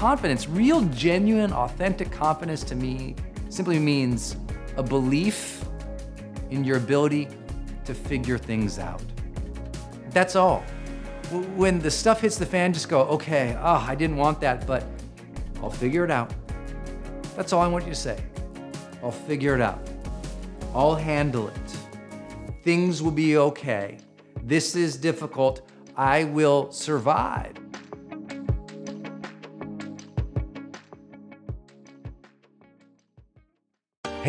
confidence, real, genuine, authentic confidence to me simply means a belief in your ability to figure things out. That's all. When the stuff hits the fan, just go, okay, oh, I didn't want that, but I'll figure it out. That's all I want you to say. I'll figure it out. I'll handle it. Things will be okay. This is difficult. I will survive.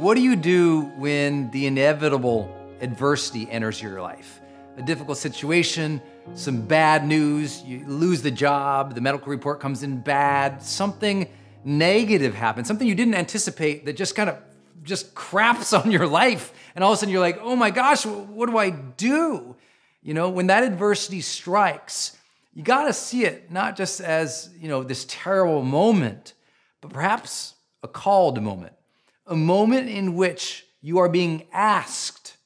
What do you do when the inevitable adversity enters your life? A difficult situation, some bad news, you lose the job, the medical report comes in bad, something negative happens, something you didn't anticipate that just kind of just craps on your life. And all of a sudden you're like, oh my gosh, what do I do? You know, when that adversity strikes, you got to see it not just as, you know, this terrible moment, but perhaps a called moment a moment in which you are being asked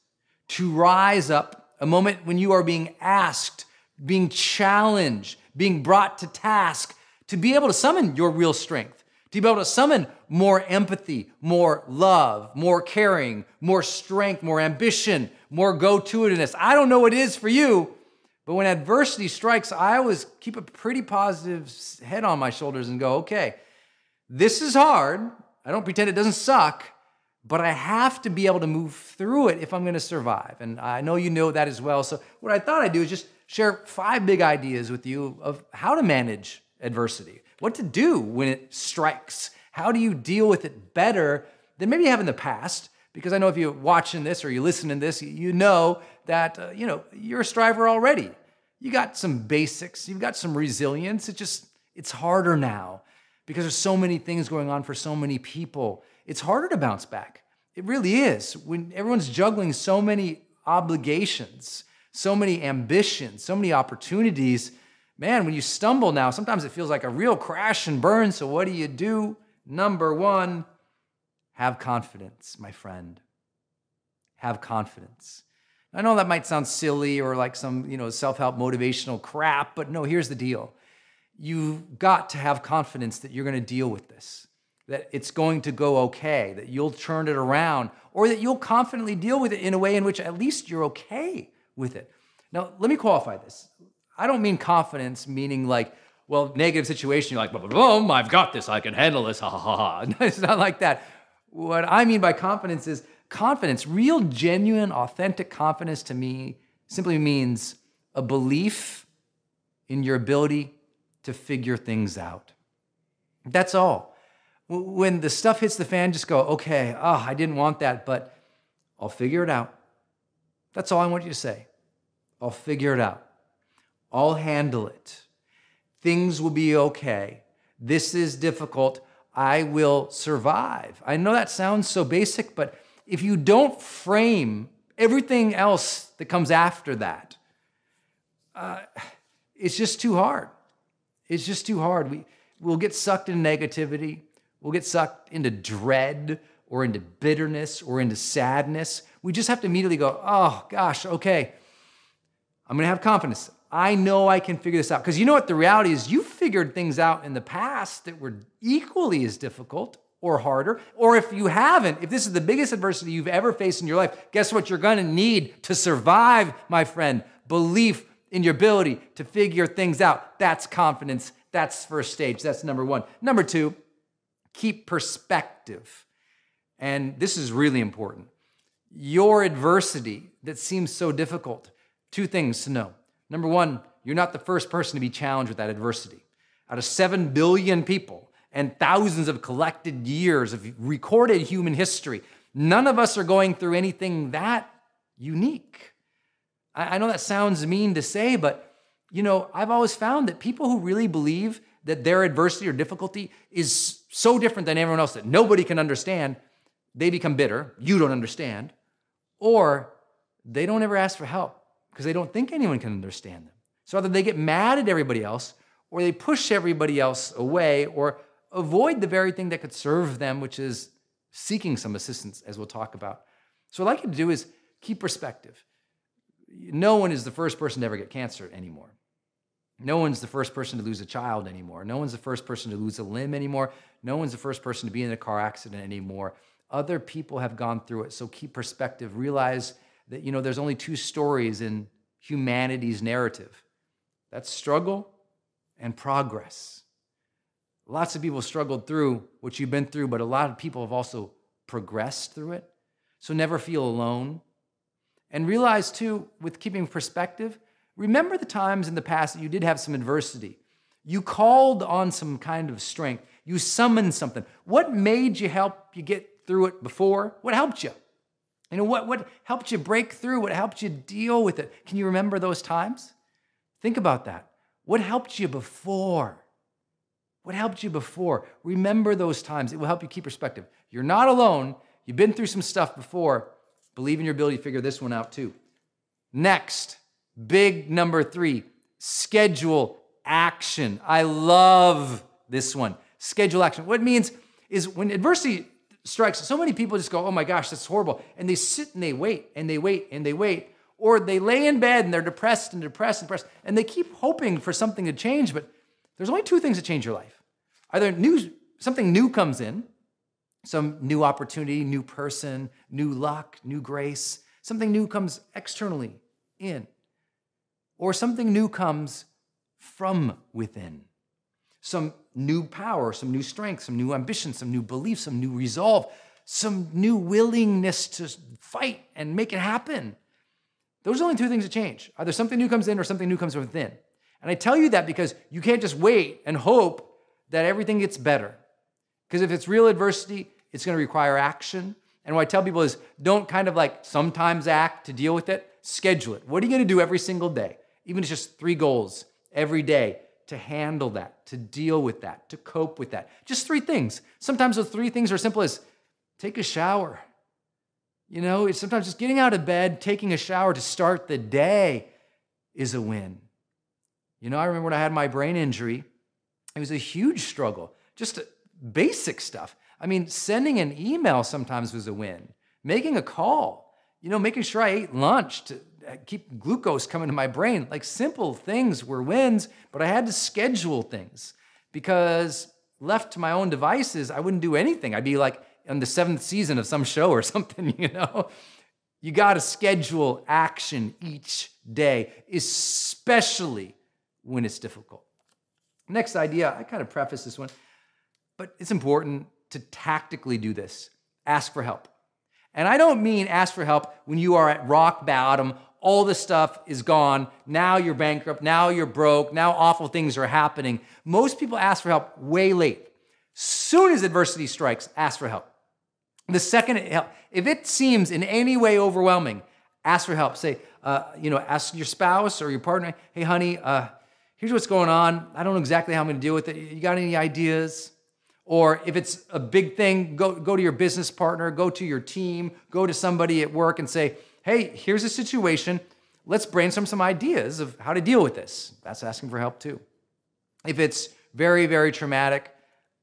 to rise up, a moment when you are being asked, being challenged, being brought to task to be able to summon your real strength, to be able to summon more empathy, more love, more caring, more strength, more ambition, more go to itiveness. I don't know what it is for you, but when adversity strikes, I always keep a pretty positive head on my shoulders and go, okay, this is hard. I don't pretend it doesn't suck, but I have to be able to move through it if I'm to survive. And I know you know that as well. So, what I thought I'd do is just share five big ideas with you of how to manage adversity, what to do when it strikes, how do you deal with it better than maybe you have in the past. Because I know if you're watching this or you're listening to this, you know that uh, you know you're a striver already. You got some basics, you've got some resilience. It just it's harder now because there's so many things going on for so many people. It's harder to bounce back. It really is. When everyone's juggling so many obligations, so many ambitions, so many opportunities, man, when you stumble now, sometimes it feels like a real crash and burn. So, what do you do? Number one, have confidence, my friend. Have confidence. I know that might sound silly or like some, you know, self-help motivational crap, but no, here's the deal. You've got to have confidence that you're going to deal with this, that it's going to go okay, that you'll turn it around, or that you'll confidently deal with it in a way in which at least you're okay with it. Now, let me qualify this. I don't mean confidence meaning like, well, negative situation, you're like, boom, boom, I've got this, I can handle this, ha ha ha. It's not like that. What I mean by confidence is confidence, real, genuine, authentic confidence to me simply means a belief in your ability to figure things out. That's all. When the stuff hits the fan, just go, okay, oh, I didn't want that, but I'll figure it out. That's all I want you to say. I'll figure it out. I'll handle it. Things will be okay. This is difficult. I will survive. I know that sounds so basic, but if you don't frame everything else that comes after that, uh, it's just too hard. It's just too hard. We, we'll get sucked into negativity. We'll get sucked into dread or into bitterness or into sadness. We just have to immediately go, oh gosh, okay, I'm gonna have confidence. I know I can figure this out. Because you know what? The reality is, you figured things out in the past that were equally as difficult or harder. Or if you haven't, if this is the biggest adversity you've ever faced in your life, guess what you're gonna need to survive, my friend? Belief in your ability to figure things out. That's confidence. That's first stage. That's number one. Number two, keep perspective. And this is really important. Your adversity that seems so difficult, two things to know. Number one, you're not the first person to be challenged with that adversity. Out of 7 billion people, and thousands of collected years of recorded human history. None of us are going through anything that unique. I, know that sounds mean to say, but you know, I've always found that people who really believe that their adversity or difficulty is so different than everyone else that nobody can understand, they become bitter. You don't understand. Or they don't ever ask for help because they don't think anyone can understand them. So either they get mad at everybody else, or they push everybody else away, or avoid the very thing that could serve them, which is seeking some assistance, as we'll talk about. So, what I'd like you to do is keep perspective. No one is the first person to ever get cancer anymore. No one's the first person to lose a child anymore. No one's the first person to lose a limb anymore. No one's the first person to be in a car accident anymore. Other people have gone through it. So keep perspective. Realize that you know there's only two stories in humanity's narrative. That's struggle and progress. Lots of people struggled through what you've been through, but a lot of people have also progressed through it. So never feel alone. And realize too, with keeping perspective, remember the times in the past that you did have some adversity. You called on some kind of strength. You summoned something. What made you help you get through it before? What helped you? You know, what, what helped you break through? What helped you deal with it? Can you remember those times? Think about that. What helped you before? What helped you before? Remember those times. It will help you keep perspective. You're not alone. You've been through some stuff before. Believe in your ability to figure this one out too. Next, big number three schedule action. I love this one. Schedule action. What it means is when adversity strikes, so many people just go, oh my gosh, that's horrible. And they sit and they wait and they wait and they wait. Or they lay in bed and they're depressed and depressed and depressed. And they keep hoping for something to change, but there's only two things that change your life. Either new, something new comes in, some new opportunity, new person, new luck, new grace, something new comes externally in, or something new comes from within. Some new power, some new strength, some new ambition, some new belief, some new resolve, some new willingness to fight and make it happen. Those are only two things that change. Either something new comes in or something new comes from within. And I tell you that because you can't just wait and hope that everything gets better. Because if it's real adversity, it's going to require action. And what I tell people is don't kind of like sometimes act to deal with it, schedule it. What are you going to do every single day? Even if it's just three goals every day to handle that, to deal with that, to cope with that. Just three things. Sometimes those three things are simple as take a shower. You know, it's sometimes just getting out of bed, taking a shower to start the day is a win. You know, I remember when I had my brain injury, it was a huge struggle, just basic stuff. I mean, sending an email sometimes was a win, making a call, you know, making sure I ate lunch to uh, keep glucose coming to my brain. Like simple things were wins, but I had to schedule things because left to my own devices, I wouldn't do anything. I'd be like in the seventh season of some show or something, you know? You got to schedule action each day, especially when it's difficult. Next idea, I kind of preface this one, but it's important to tactically do this. Ask for help. And I don't mean ask for help when you are at rock bottom, all the stuff is gone, now you're bankrupt, now you're broke, now awful things are happening. Most people ask for help way late. Soon as adversity strikes, ask for help. The second if it seems in any way overwhelming, ask for help. Say, uh, you know, ask your spouse or your partner, hey, honey, uh, here's what's going on. I don't know exactly how I'm going to deal with it. You got any ideas? Or if it's a big thing, go, go to your business partner, go to your team, go to somebody at work and say, hey, here's a situation. Let's brainstorm some ideas of how to deal with this. That's asking for help too. If it's very, very traumatic,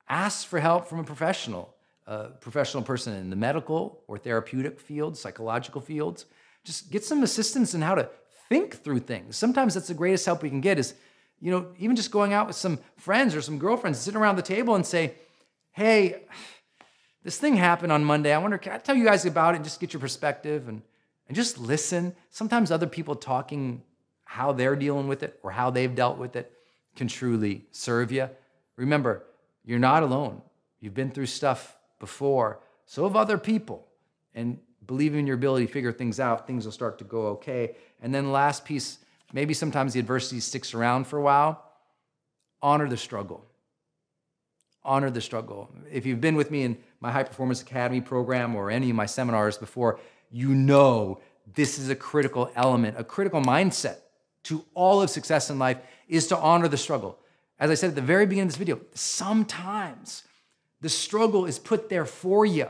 ask for help from a professional, a professional person in the medical or therapeutic fields, psychological fields. Just get some assistance in how to think through things. Sometimes that's the greatest help we can get is, you know, even just going out with some friends or some girlfriends, sitting around the table and say, hey, this thing happened on Monday. I wonder, can I tell you guys about it and just get your perspective and, and just listen? Sometimes other people talking how they're dealing with it or how they've dealt with it can truly serve you. Remember, you're not alone. You've been through stuff before. So have other people. And believe in your ability to figure things out, things will start to go okay. And then the last piece, maybe sometimes the adversity sticks around for a while. Honor the struggle honor the struggle. If you've been with me in my High Performance Academy program or any of my seminars before, you know this is a critical element, a critical mindset to all of success in life is to honor the struggle. As I said at the very beginning of this video, sometimes the struggle is put there for you.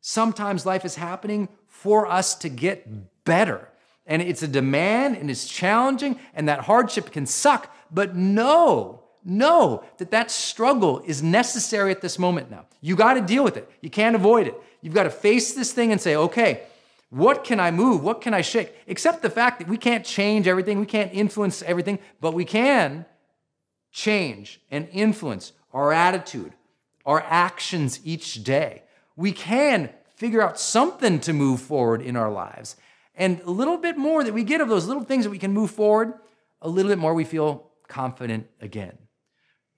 Sometimes life is happening for us to get better. And it's a demand and it's challenging and that hardship can suck, but know know that that struggle is necessary at this moment now. You got to deal with it. You can't avoid it. You've got to face this thing and say, okay, what can I move? What can I shake? Except the fact that we can't change everything, we can't influence everything, but we can change and influence our attitude, our actions each day. We can figure out something to move forward in our lives. And a little bit more that we get of those little things that we can move forward, a little bit more we feel confident again.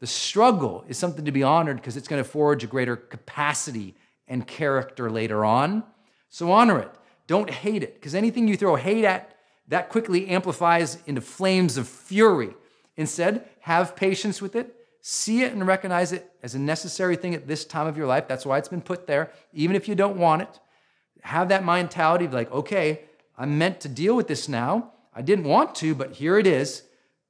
The struggle is something to be honored because it's going to forge a greater capacity and character later on. So honor it. Don't hate it because anything you throw hate at, that quickly amplifies into flames of fury. Instead, have patience with it. See it and recognize it as a necessary thing at this time of your life. That's why it's been put there, even if you don't want it. Have that mentality of like, okay, I'm meant to deal with this now. I didn't want to, but here it is.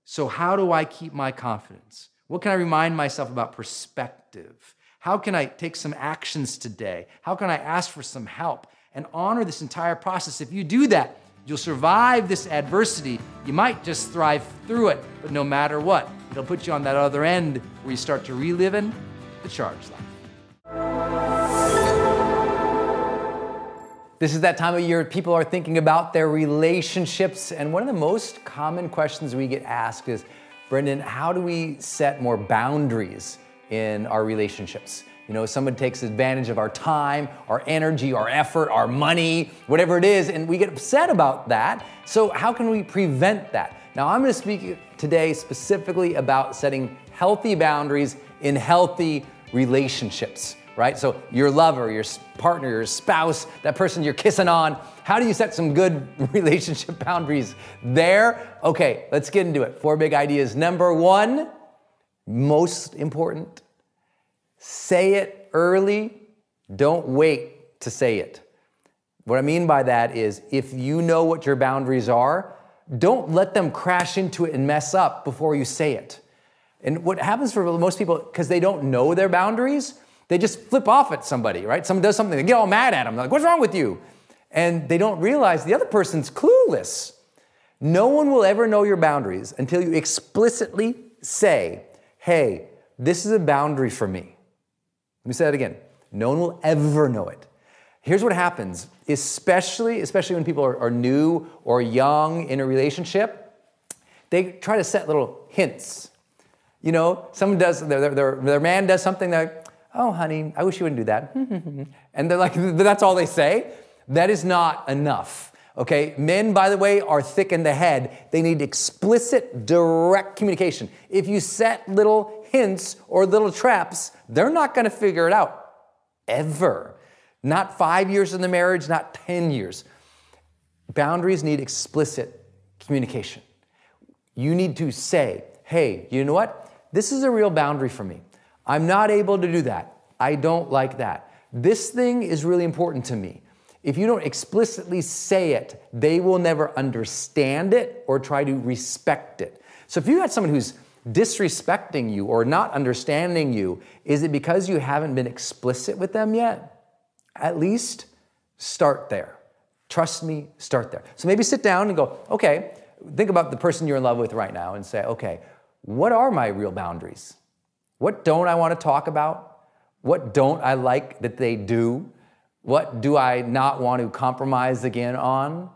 So, how do I keep my confidence? What can I remind myself about perspective? How can I take some actions today? How can I ask for some help and honor this entire process? If you do that, you'll survive this adversity. You might just thrive through it, but no matter what, it'll put you on that other end where you start to relive in the charged life. This is that time of year people are thinking about their relationships, and one of the most common questions we get asked is, Brendon, how do we set more boundaries in our relationships? You know, someone takes advantage of our time, our energy, our effort, our money, whatever it is, and we get upset about that. So, how can we prevent that? Now, I'm going to speak today specifically about setting healthy boundaries in healthy relationships, right? So your lover, your partner, your spouse, that person you're kissing on, how do you set some good relationship boundaries there? Okay, let's get into it. Four big ideas. Number one, most important, say it early, don't wait to say it. What I mean by that is if you know what your boundaries are, don't let them crash into it and mess up before you say it. And what happens for most people, because they don't know their boundaries, they just flip off at somebody, right? Someone does something, they get all mad at them. They're like, what's wrong with you? And they don't realize the other person's clueless. No one will ever know your boundaries until you explicitly say, hey, this is a boundary for me. Let me say that again. No one will ever know it. Here's what happens, especially, especially when people are, are new or young in a relationship, they try to set little hints. You know, someone does, their, their, their man does something, they're like, oh, honey, I wish you wouldn't do that. and they're like, that's all they say. That is not enough. Okay, men, by the way, are thick in the head. They need explicit, direct communication. If you set little hints or little traps, they're not gonna figure it out ever. Not five years in the marriage, not 10 years. Boundaries need explicit communication. You need to say, hey, you know what? This is a real boundary for me. I'm not able to do that. I don't like that. This thing is really important to me. If you don't explicitly say it, they will never understand it or try to respect it. So if you got someone who's disrespecting you or not understanding you, is it because you haven't been explicit with them yet? At least start there. Trust me, start there. So maybe sit down and go, okay, think about the person you're in love with right now and say, okay, what are my real boundaries? What don't I want to talk about? What don't I like that they do? What do I not want to compromise again on?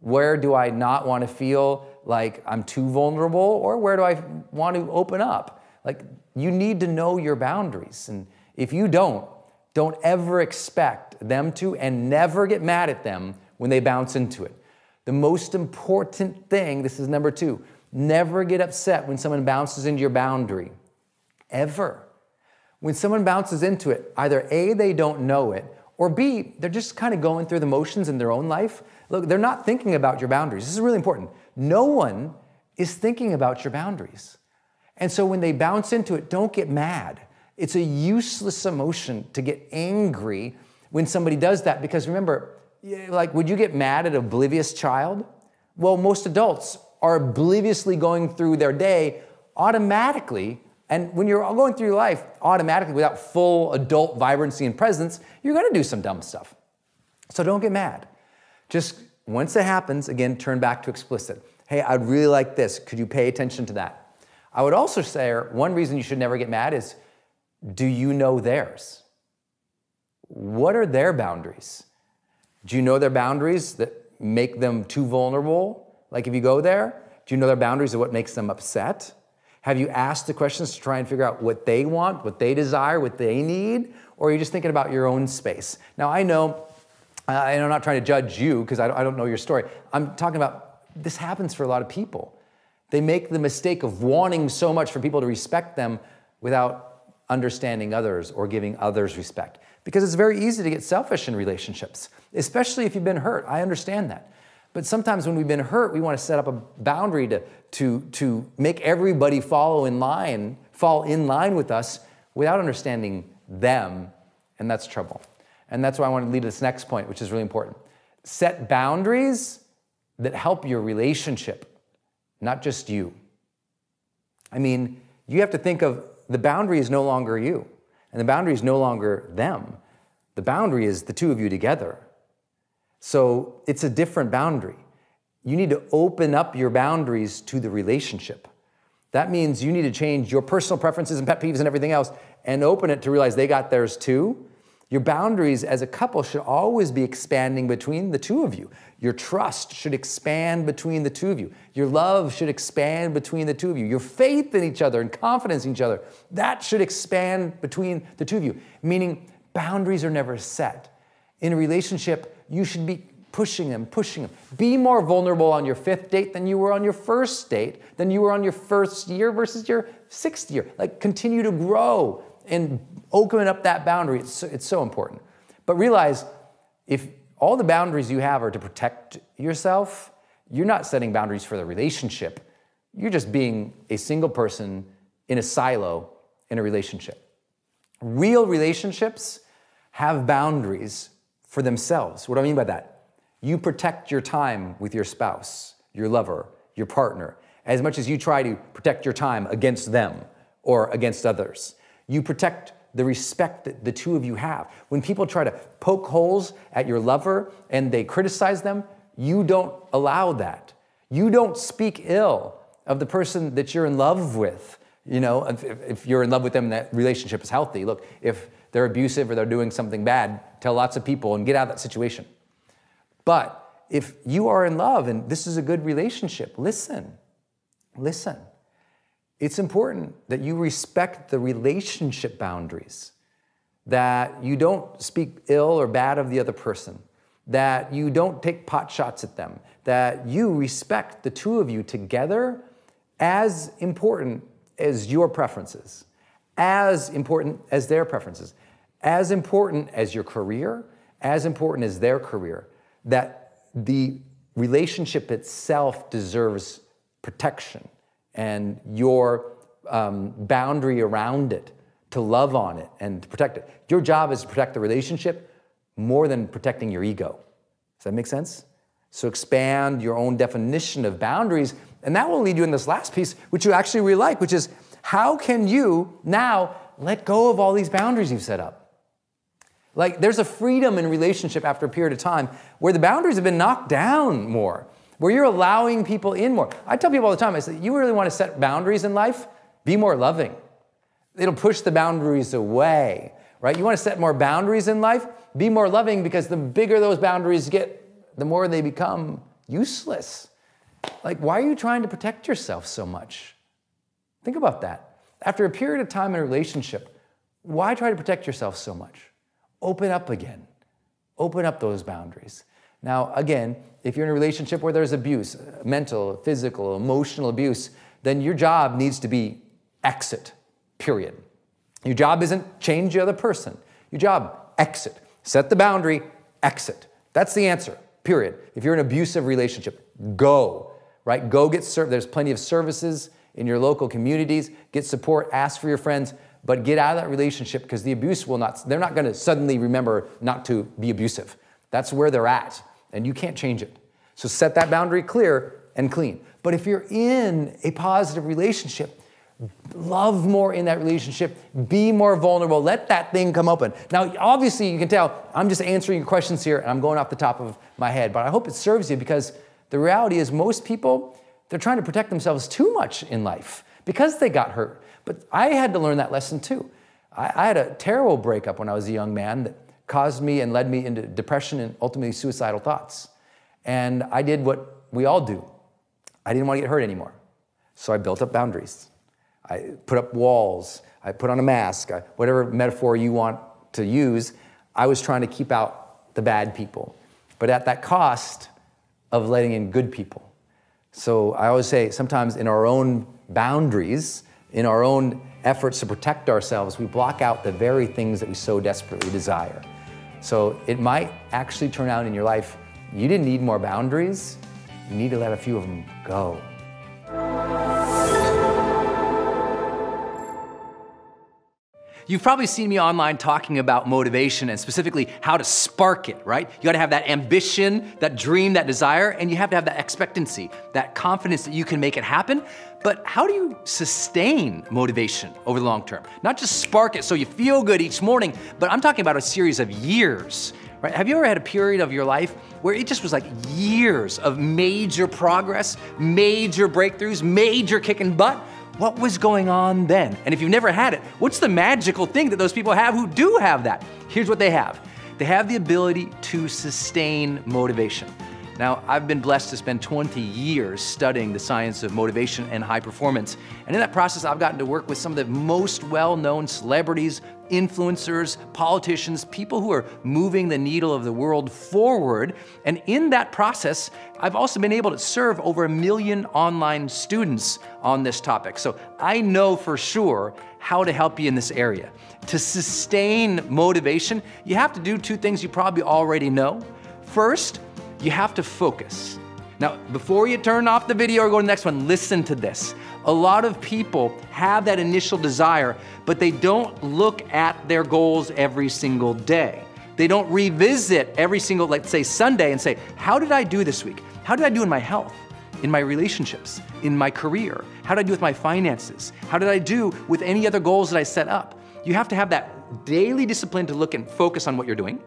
Where do I not want to feel like I'm too vulnerable? Or where do I want to open up? Like, you need to know your boundaries. And if you don't, don't ever expect them to and never get mad at them when they bounce into it. The most important thing, this is number two, never get upset when someone bounces into your boundary. Ever. When someone bounces into it, either A, they don't know it, or B, they're just kind of going through the motions in their own life. Look, they're not thinking about your boundaries. This is really important. No one is thinking about your boundaries. And so when they bounce into it, don't get mad. It's a useless emotion to get angry when somebody does that because remember, like, would you get mad at an oblivious child? Well, most adults are obliviously going through their day automatically. And when you're all going through life automatically without full adult vibrancy and presence, you're gonna do some dumb stuff. So don't get mad. Just once it happens, again, turn back to explicit. Hey, I'd really like this. Could you pay attention to that? I would also say one reason you should never get mad is do you know theirs? What are their boundaries? Do you know their boundaries that make them too vulnerable? Like if you go there, do you know their boundaries of what makes them upset? Have you asked the questions to try and figure out what they want, what they desire, what they need? Or are you just thinking about your own space? Now, I know, and I'm not trying to judge you because I don't know your story. I'm talking about this happens for a lot of people. They make the mistake of wanting so much for people to respect them without understanding others or giving others respect. Because it's very easy to get selfish in relationships, especially if you've been hurt. I understand that. But sometimes when we've been hurt, we want to set up a boundary to, to, to make everybody follow in line, fall in line with us without understanding them, and that's trouble. And that's why I want to lead to this next point, which is really important. Set boundaries that help your relationship, not just you. I mean, you have to think of the boundary is no longer you, and the boundary is no longer them. The boundary is the two of you together. So it's a different boundary. You need to open up your boundaries to the relationship. That means you need to change your personal preferences and pet peeves and everything else and open it to realize they got theirs too your boundaries as a couple should always be expanding between the two of you. Your trust should expand between the two of you. Your love should expand between the two of you. Your faith in each other and confidence in each other, that should expand between the two of you. Meaning, boundaries are never set. In a relationship, you should be pushing them, pushing them. Be more vulnerable on your fifth date than you were on your first date, than you were on your first year versus your sixth year. Like continue to grow and open up that boundary. It's so, it's so important. But realize if all the boundaries you have are to protect yourself, you're not setting boundaries for the relationship. You're just being a single person in a silo in a relationship. Real relationships have boundaries for themselves. What do I mean by that? You protect your time with your spouse, your lover, your partner, as much as you try to protect your time against them or against others. You protect the respect that the two of you have. When people try to poke holes at your lover and they criticize them, you don't allow that. You don't speak ill of the person that you're in love with. You know, if, if you're in love with them, that relationship is healthy. Look, if they're abusive or they're doing something bad, tell lots of people and get out of that situation. But if you are in love and this is a good relationship, listen, listen. It's important that you respect the relationship boundaries, that you don't speak ill or bad of the other person, that you don't take pot shots at them, that you respect the two of you together as important as your preferences, as important as their preferences as important as your career, as important as their career, that the relationship itself deserves protection and your um, boundary around it to love on it and to protect it. Your job is to protect the relationship more than protecting your ego. Does that make sense? So expand your own definition of boundaries, and that will lead you in this last piece, which you actually really like, which is how can you now let go of all these boundaries you've set up? Like there's a freedom in relationship after a period of time where the boundaries have been knocked down more, where you're allowing people in more. I tell people all the time, I say, you really want to set boundaries in life? Be more loving. It'll push the boundaries away, right? You want to set more boundaries in life? Be more loving because the bigger those boundaries get, the more they become useless. Like, why are you trying to protect yourself so much? Think about that. After a period of time in a relationship, why try to protect yourself so much? Open up again. Open up those boundaries. Now, again, if you're in a relationship where there's abuse, mental, physical, emotional abuse, then your job needs to be exit, period. Your job isn't change the other person. Your job, exit. Set the boundary, exit. That's the answer, period. If you're in an abusive relationship, go, right? Go get served. There's plenty of services in your local communities. Get support, ask for your friends but get out of that relationship because the abuse will not, they're not going to suddenly remember not to be abusive. That's where they're at, and you can't change it. So set that boundary clear and clean. But if you're in a positive relationship, love more in that relationship, be more vulnerable, let that thing come open. Now, obviously, you can tell I'm just answering your questions here and I'm going off the top of my head, but I hope it serves you because the reality is most people, they're trying to protect themselves too much in life because they got hurt. But I had to learn that lesson too. I, I had a terrible breakup when I was a young man that caused me and led me into depression and ultimately suicidal thoughts. And I did what we all do. I didn't want to get hurt anymore. So I built up boundaries. I put up walls. I put on a mask. I, whatever metaphor you want to use, I was trying to keep out the bad people, but at that cost of letting in good people. So I always say sometimes in our own boundaries, in our own efforts to protect ourselves, we block out the very things that we so desperately desire. So it might actually turn out in your life, you didn't need more boundaries, you need to let a few of them go. You've probably seen me online talking about motivation and specifically how to spark it, right? You gotta have that ambition, that dream, that desire, and you have to have that expectancy, that confidence that you can make it happen. But how do you sustain motivation over the long term? Not just spark it so you feel good each morning, but I'm talking about a series of years, right? Have you ever had a period of your life where it just was like years of major progress, major breakthroughs, major kicking butt? What was going on then? And if you've never had it, what's the magical thing that those people have who do have that? Here's what they have they have the ability to sustain motivation. Now, I've been blessed to spend 20 years studying the science of motivation and high performance. And in that process, I've gotten to work with some of the most well known celebrities, influencers, politicians, people who are moving the needle of the world forward. And in that process, I've also been able to serve over a million online students on this topic. So I know for sure how to help you in this area. To sustain motivation, you have to do two things you probably already know. First, you have to focus. Now, before you turn off the video or go to the next one, listen to this. A lot of people have that initial desire, but they don't look at their goals every single day. They don't revisit every single, let's say, Sunday and say, How did I do this week? How did I do in my health? In my relationships, in my career? How did I do with my finances? How did I do with any other goals that I set up? You have to have that daily discipline to look and focus on what you're doing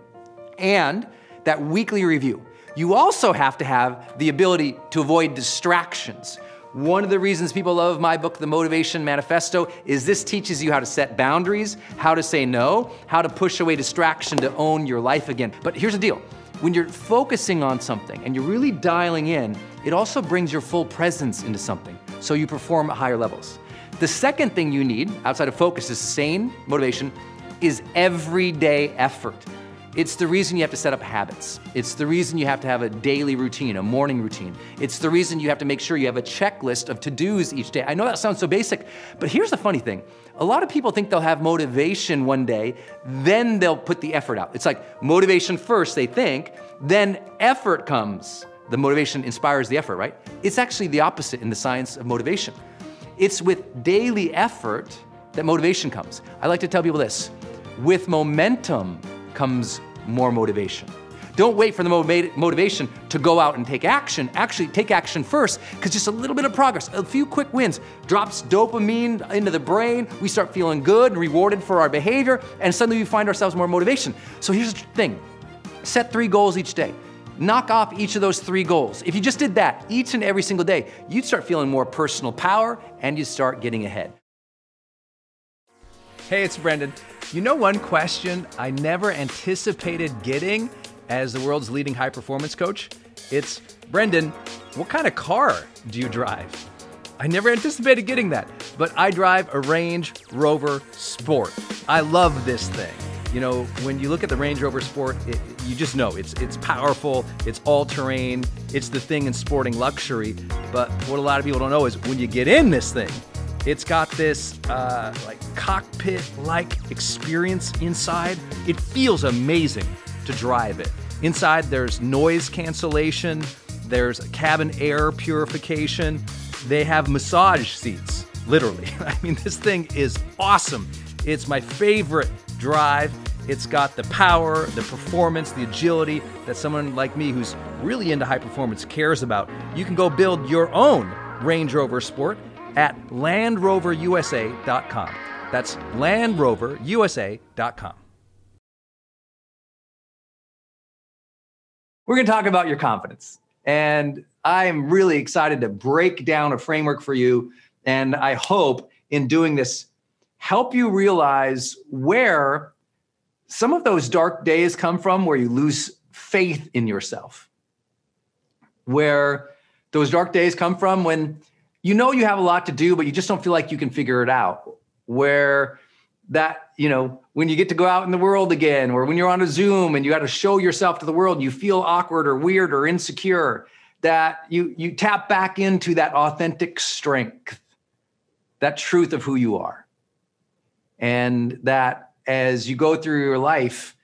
and that weekly review. You also have to have the ability to avoid distractions. One of the reasons people love my book, The Motivation Manifesto, is this teaches you how to set boundaries, how to say no, how to push away distraction to own your life again. But here's the deal when you're focusing on something and you're really dialing in, it also brings your full presence into something, so you perform at higher levels. The second thing you need outside of focus is sane motivation, is everyday effort. It's the reason you have to set up habits. It's the reason you have to have a daily routine, a morning routine. It's the reason you have to make sure you have a checklist of to dos each day. I know that sounds so basic, but here's the funny thing a lot of people think they'll have motivation one day, then they'll put the effort out. It's like motivation first, they think, then effort comes. The motivation inspires the effort, right? It's actually the opposite in the science of motivation. It's with daily effort that motivation comes. I like to tell people this with momentum, comes more motivation. Don't wait for the motivation to go out and take action. Actually, take action first, because just a little bit of progress, a few quick wins, drops dopamine into the brain. We start feeling good and rewarded for our behavior, and suddenly we find ourselves more motivation. So here's the thing set three goals each day. Knock off each of those three goals. If you just did that each and every single day, you'd start feeling more personal power and you'd start getting ahead. Hey, it's Brendon. You know, one question I never anticipated getting as the world's leading high performance coach? It's Brendon, what kind of car do you drive? I never anticipated getting that, but I drive a Range Rover Sport. I love this thing. You know, when you look at the Range Rover Sport, it, you just know it's it's powerful, it's all terrain, it's the thing in sporting luxury. But what a lot of people don't know is when you get in this thing, it's got this uh, like cockpit-like experience inside. It feels amazing to drive it. Inside, there's noise cancellation. There's cabin air purification. They have massage seats, literally. I mean, this thing is awesome. It's my favorite drive. It's got the power, the performance, the agility that someone like me who's really into high performance cares about. You can go build your own Range Rover Sport at LandRoverUSA.com. That's LandRoverUSA.com. We're going to talk about your confidence. And I am really excited to break down a framework for you. And I hope in doing this, help you realize where some of those dark days come from, where you lose faith in yourself. Where those dark days come from when you know you have a lot to do, but you just don't feel like you can figure it out. Where that, you know, when you get to go out in the world again, or when you're on a Zoom and you got to show yourself to the world, you feel awkward or weird or insecure, that you you tap back into that authentic strength, that truth of who you are. And that as you go through your life,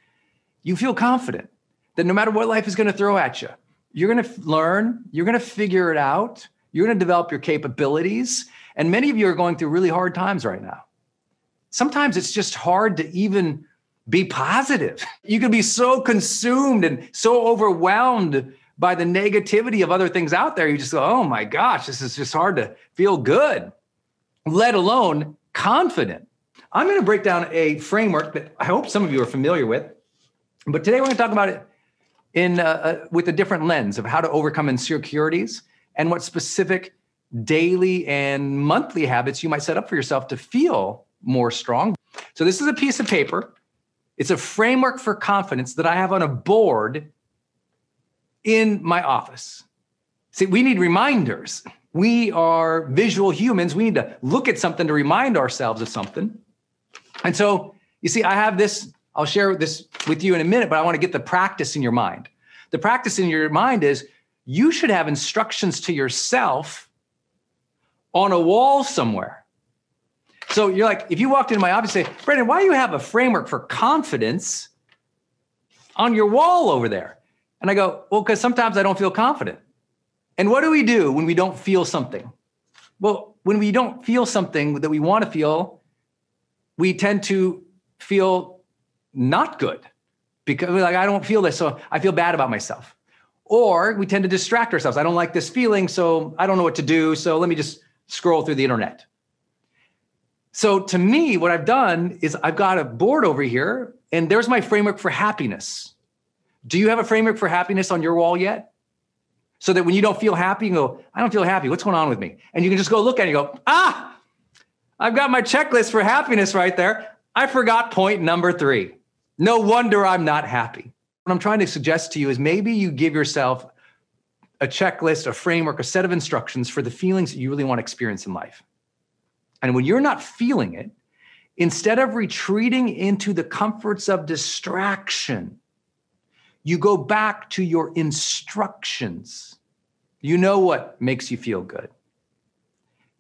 you feel confident that no matter what life is going to throw at you, you're going to learn, you're going to figure it out you're going to develop your capabilities. And many of you are going through really hard times right now. Sometimes it's just hard to even be positive. You can be so consumed and so overwhelmed by the negativity of other things out there. You just go, oh my gosh, this is just hard to feel good, let alone confident. I'm going to break down a framework that I hope some of you are familiar with. But today we're going to talk about it in uh, uh with a different lens of how to overcome insecurities and what specific daily and monthly habits you might set up for yourself to feel more strong. So, this is a piece of paper. It's a framework for confidence that I have on a board in my office. See, we need reminders. We are visual humans. We need to look at something to remind ourselves of something. And so, You see, I have this, I'll share this with you in a minute, but I want to get the practice in your mind. The practice in your mind is you should have instructions to yourself on a wall somewhere. So you're like, if you walked into my office and say, Brandon, why do you have a framework for confidence on your wall over there? And I go, well, because sometimes I don't feel confident. And what do we do when we don't feel something? Well, when we don't feel something that we want to feel, we tend to feel not good because we're like, I don't feel this, so I feel bad about myself. Or we tend to distract ourselves. I don't like this feeling, so I don't know what to do. So let me just scroll through the internet. So to me, what I've done is I've got a board over here, and there's my framework for happiness. Do you have a framework for happiness on your wall yet? So that when you don't feel happy, you go, I don't feel happy. What's going on with me? And you can just go look at it and go, ah, I've got my checklist for happiness right there. I forgot point number three. No wonder I'm not happy. What I'm trying to suggest to you is maybe you give yourself a checklist, a framework, a set of instructions for the feelings that you really want to experience in life. And when you're not feeling it, instead of retreating into the comforts of distraction, you go back to your instructions. You know what makes you feel good.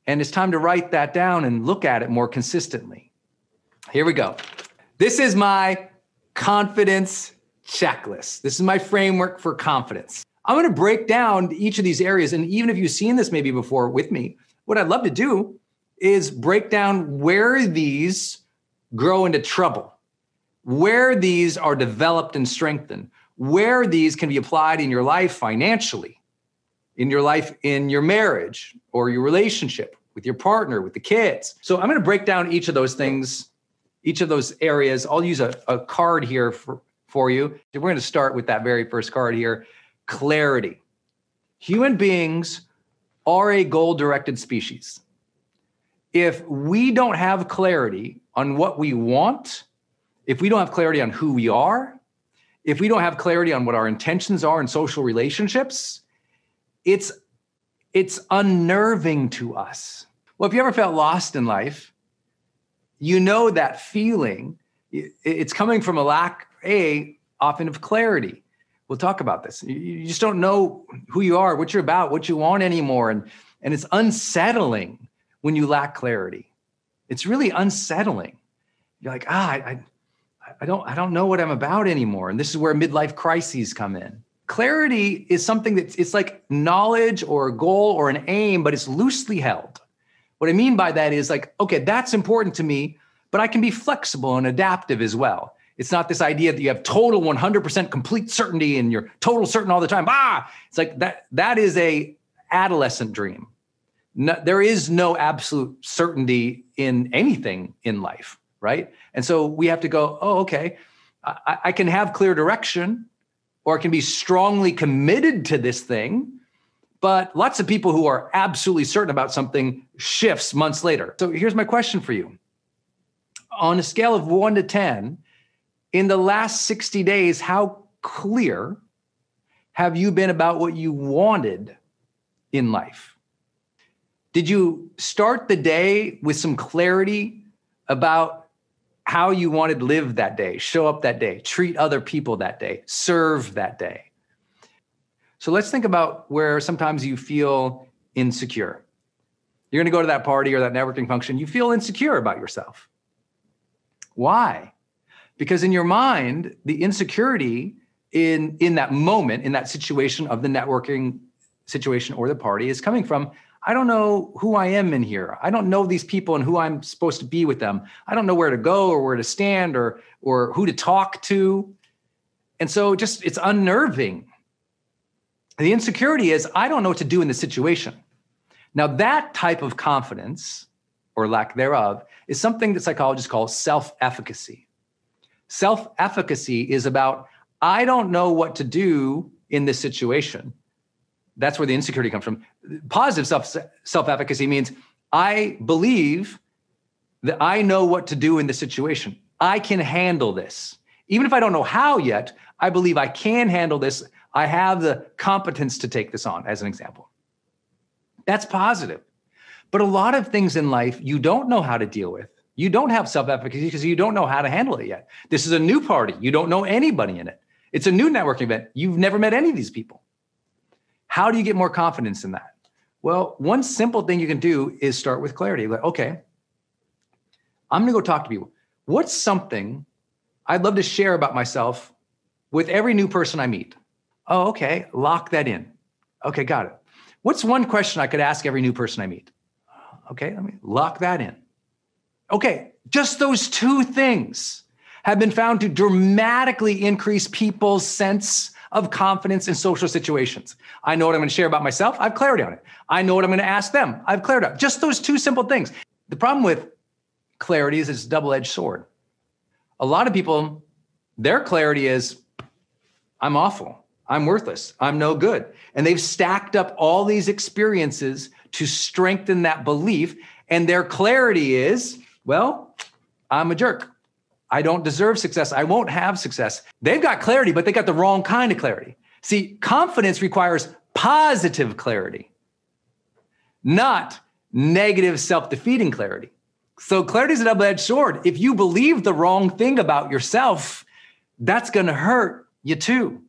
And it's time to write that down and look at it more consistently. Here we go. This is my confidence checklist. This is my framework for confidence. I'm going to break down each of these areas. And even if you've seen this maybe before with me, what I'd love to do is break down where these grow into trouble, where these are developed and strengthened, where these can be applied in your life financially, in your life in your marriage or your relationship with your partner, with the kids. So I'm going to break down each of those things, each of those areas. I'll use a, a card here for, for you. We're going to start with that very first card here clarity. Human beings are a goal directed species. If we don't have clarity on what we want, if we don't have clarity on who we are, if we don't have clarity on what our intentions are in social relationships, it's it's unnerving to us. Well, if you ever felt lost in life, you know that feeling. It's coming from a lack, a often of clarity. We'll talk about this. You just don't know who you are, what you're about, what you want anymore, and and it's unsettling when you lack clarity. It's really unsettling. You're like, ah, I, I don't I don't know what I'm about anymore. And this is where midlife crises come in. Clarity is something that it's like knowledge or a goal or an aim, but it's loosely held. What I mean by that is like, okay, that's important to me, but I can be flexible and adaptive as well. It's not this idea that you have total 100% complete certainty and you're total certain all the time. Ah, it's like that. That is a adolescent dream. No, there is no absolute certainty in anything in life right? And so we have to go, oh, okay, I, I can have clear direction or I can be strongly committed to this thing. But lots of people who are absolutely certain about something shifts months later. So here's my question for you. On a scale of one to 10, in the last 60 days, how clear have you been about what you wanted in life? Did you start the day with some clarity about how you wanted to live that day, show up that day, treat other people that day, serve that day. So let's think about where sometimes you feel insecure. You're going to go to that party or that networking function, you feel insecure about yourself. Why? Because in your mind, the insecurity in in that moment, in that situation of the networking situation or the party is coming from I don't know who I am in here. I don't know these people and who I'm supposed to be with them. I don't know where to go or where to stand or or who to talk to. And so just it's unnerving. The insecurity is I don't know what to do in this situation. Now that type of confidence or lack thereof is something that psychologists call self-efficacy. Self-efficacy is about I don't know what to do in this situation that's where the insecurity comes from. Positive self self efficacy means I believe that I know what to do in this situation. I can handle this. Even if I don't know how yet, I believe I can handle this. I have the competence to take this on, as an example. That's positive. But a lot of things in life you don't know how to deal with. You don't have self efficacy because you don't know how to handle it yet. This is a new party. You don't know anybody in it. It's a new networking event. You've never met any of these people. How do you get more confidence in that? Well, one simple thing you can do is start with clarity. Like, okay, I'm going to go talk to people. What's something I'd love to share about myself with every new person I meet? Oh, okay. Lock that in. Okay, got it. What's one question I could ask every new person I meet? Okay, let me lock that in. Okay, just those two things have been found to dramatically increase people's sense of confidence in social situations. I know what I'm going to share about myself. I have clarity on it. I know what I'm going to ask them. I have clarity. Just those two simple things. The problem with clarity is it's a double-edged sword. A lot of people, their clarity is, I'm awful. I'm worthless. I'm no good. And they've stacked up all these experiences to strengthen that belief. And their clarity is, well, I'm a jerk. I don't deserve success. I won't have success. They've got clarity, but they got the wrong kind of clarity. See, confidence requires positive clarity, not negative self defeating clarity. So, clarity is a double edged sword. If you believe the wrong thing about yourself, that's going to hurt you too.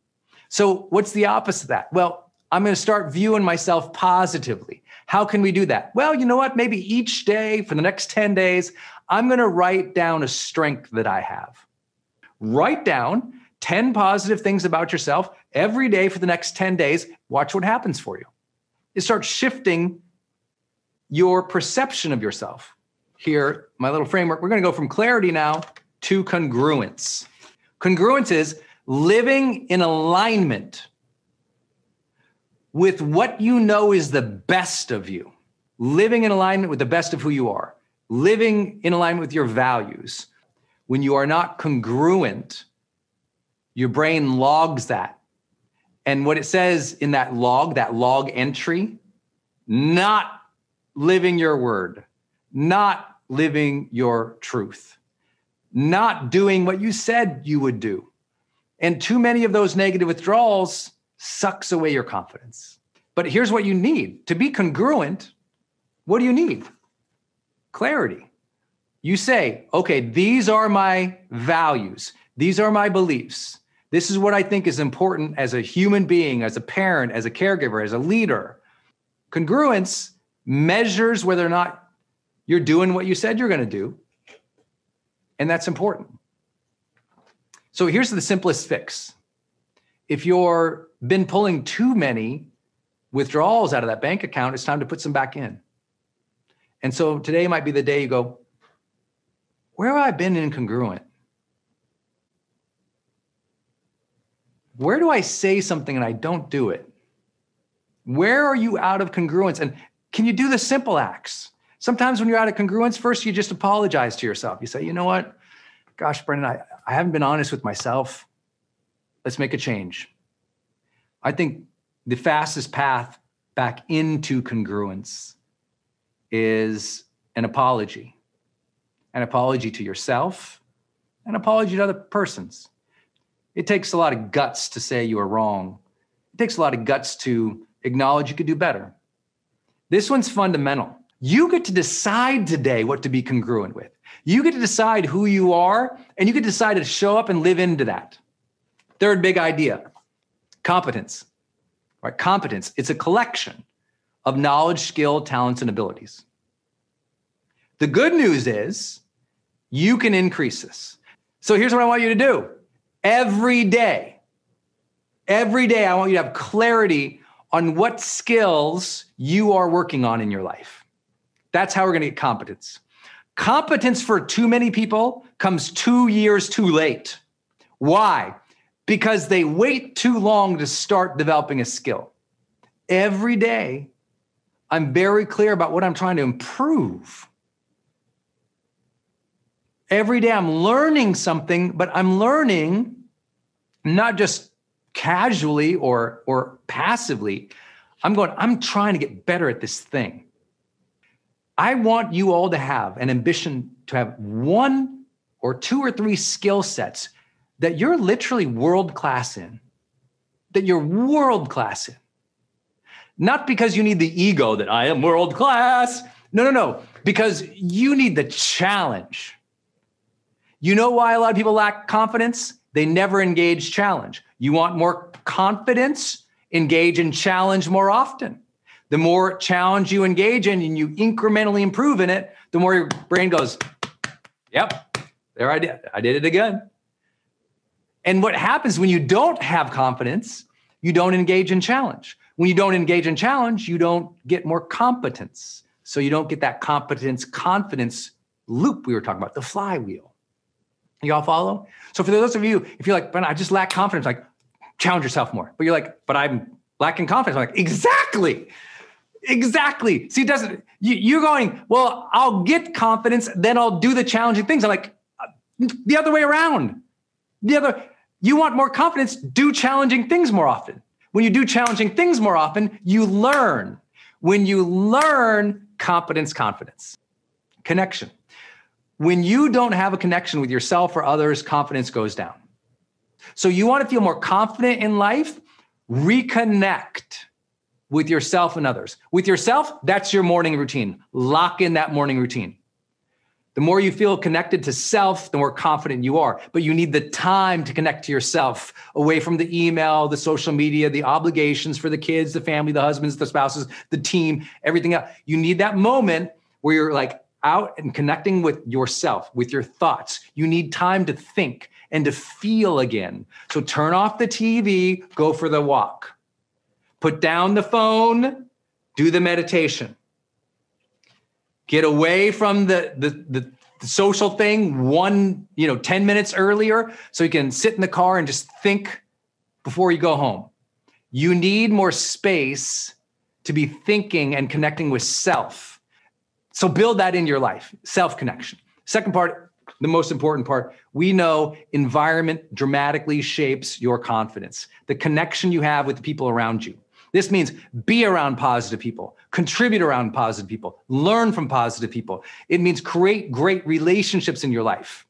So, what's the opposite of that? Well, I'm going to start viewing myself positively. How can we do that? Well, you know what? Maybe each day for the next 10 days, I'm going to write down a strength that I have. Write down 10 positive things about yourself every day for the next 10 days. Watch what happens for you. It starts shifting your perception of yourself. Here, my little framework, we're going to go from clarity now to congruence. Congruence is living in alignment with what you know is the best of you, living in alignment with the best of who you are, living in alignment with your values. When you are not congruent, your brain logs that. And what it says in that log, that log entry, not living your word, not living your truth, not doing what you said you would do and too many of those negative withdrawals sucks away your confidence. But here's what you need to be congruent. What do you need? Clarity. You say, okay, these are my values, these are my beliefs. This is what I think is important as a human being, as a parent, as a caregiver, as a leader. Congruence measures whether or not you're doing what you said you're going to do. And that's important. So here's the simplest fix. If you're been pulling too many withdrawals out of that bank account, it's time to put some back in. And so today might be the day you go, where have I been incongruent? Where do I say something and I don't do it? Where are you out of congruence? And can you do the simple acts? Sometimes when you're out of congruence, first you just apologize to yourself. You say, you know what? Gosh, Brendon, I, I haven't been honest with myself. Let's make a change. I think the fastest path back into congruence is an apology an apology to yourself, an apology to other persons. It takes a lot of guts to say you are wrong. It takes a lot of guts to acknowledge you could do better. This one's fundamental. You get to decide today what to be congruent with. You get to decide who you are, and you get to decide to show up and live into that. Third big idea competence. Right? Competence, it's a collection of knowledge, skill, talents, and abilities. The good news is you can increase this. So here's what I want you to do every day, every day, I want you to have clarity on what skills you are working on in your life. That's how we're going to get competence. Competence for too many people comes two years too late. Why? Because they wait too long to start developing a skill. Every day, I'm very clear about what I'm trying to improve. Every day, I'm learning something, but I'm learning not just casually or, or passively. I'm going, I'm trying to get better at this thing. I want you all to have an ambition to have one or two or three skill sets that you're literally world class in, that you're world class in. Not because you need the ego that I am world class. No, no, no, because you need the challenge. You know why a lot of people lack confidence? They never engage challenge. You want more confidence? Engage in challenge more often. The more challenge you engage in and you incrementally improve in it, the more your brain goes, Yep, there I did. I did it again. And what happens when you don't have confidence, you don't engage in challenge. When you don't engage in challenge, you don't get more competence. So you don't get that competence confidence loop we were talking about, the flywheel. You all follow? So for those of you, if you're like, but I just lack confidence, like challenge yourself more. But you're like, but I'm lacking confidence. I'm like, exactly. Exactly. See, it doesn't, you, are going, well, I'll get confidence, then I'll do the challenging things. I'm like, uh, the other way around. The other, you want more confidence, do challenging things more often. When you do challenging things more often, you learn. When you learn, competence, confidence, connection. When you don't have a connection with yourself or others, confidence goes down. So you want to feel more confident in life? Reconnect with yourself and others. With yourself, that's your morning routine. Lock in that morning routine. The more you feel connected to self, the more confident you are. But you need the time to connect to yourself away from the email, the social media, the obligations for the kids, the family, the husbands, the spouses, the team, everything else. You need that moment where you're like out and connecting with yourself, with your thoughts. You need time to think and to feel again. So turn off the TV, go for the walk. Put down the phone, do the meditation get away from the, the, the, the social thing one, you know, 10 minutes earlier so you can sit in the car and just think before you go home. You need more space to be thinking and connecting with self. So build that in your life, self connection. Second part, the most important part, we know environment dramatically shapes your confidence, the connection you have with the people around you. This means be around positive people, contribute around positive people, learn from positive people. It means create great relationships in your life.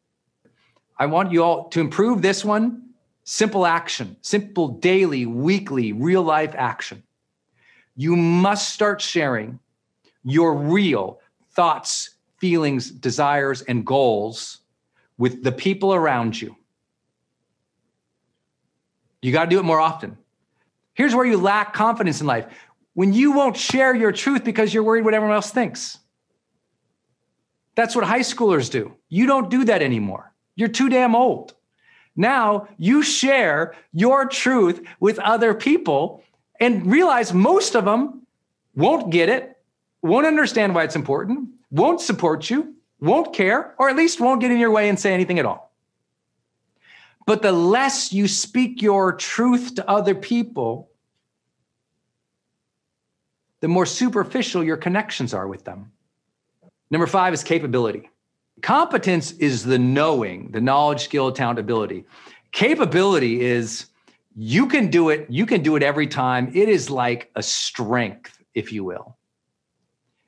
I want you all to improve this one simple action, simple daily, weekly, real life action. You must start sharing your real thoughts, feelings, desires, and goals with the people around you. You got to do it more often. Here's where you lack confidence in life when you won't share your truth because you're worried what everyone else thinks. That's what high schoolers do. You don't do that anymore. You're too damn old. Now you share your truth with other people and realize most of them won't get it, won't understand why it's important, won't support you, won't care, or at least won't get in your way and say anything at all. But the less you speak your truth to other people, the more superficial your connections are with them. Number five is capability. Competence is the knowing, the knowledge, skill, talent, ability. Capability is you can do it, you can do it every time. It is like a strength, if you will.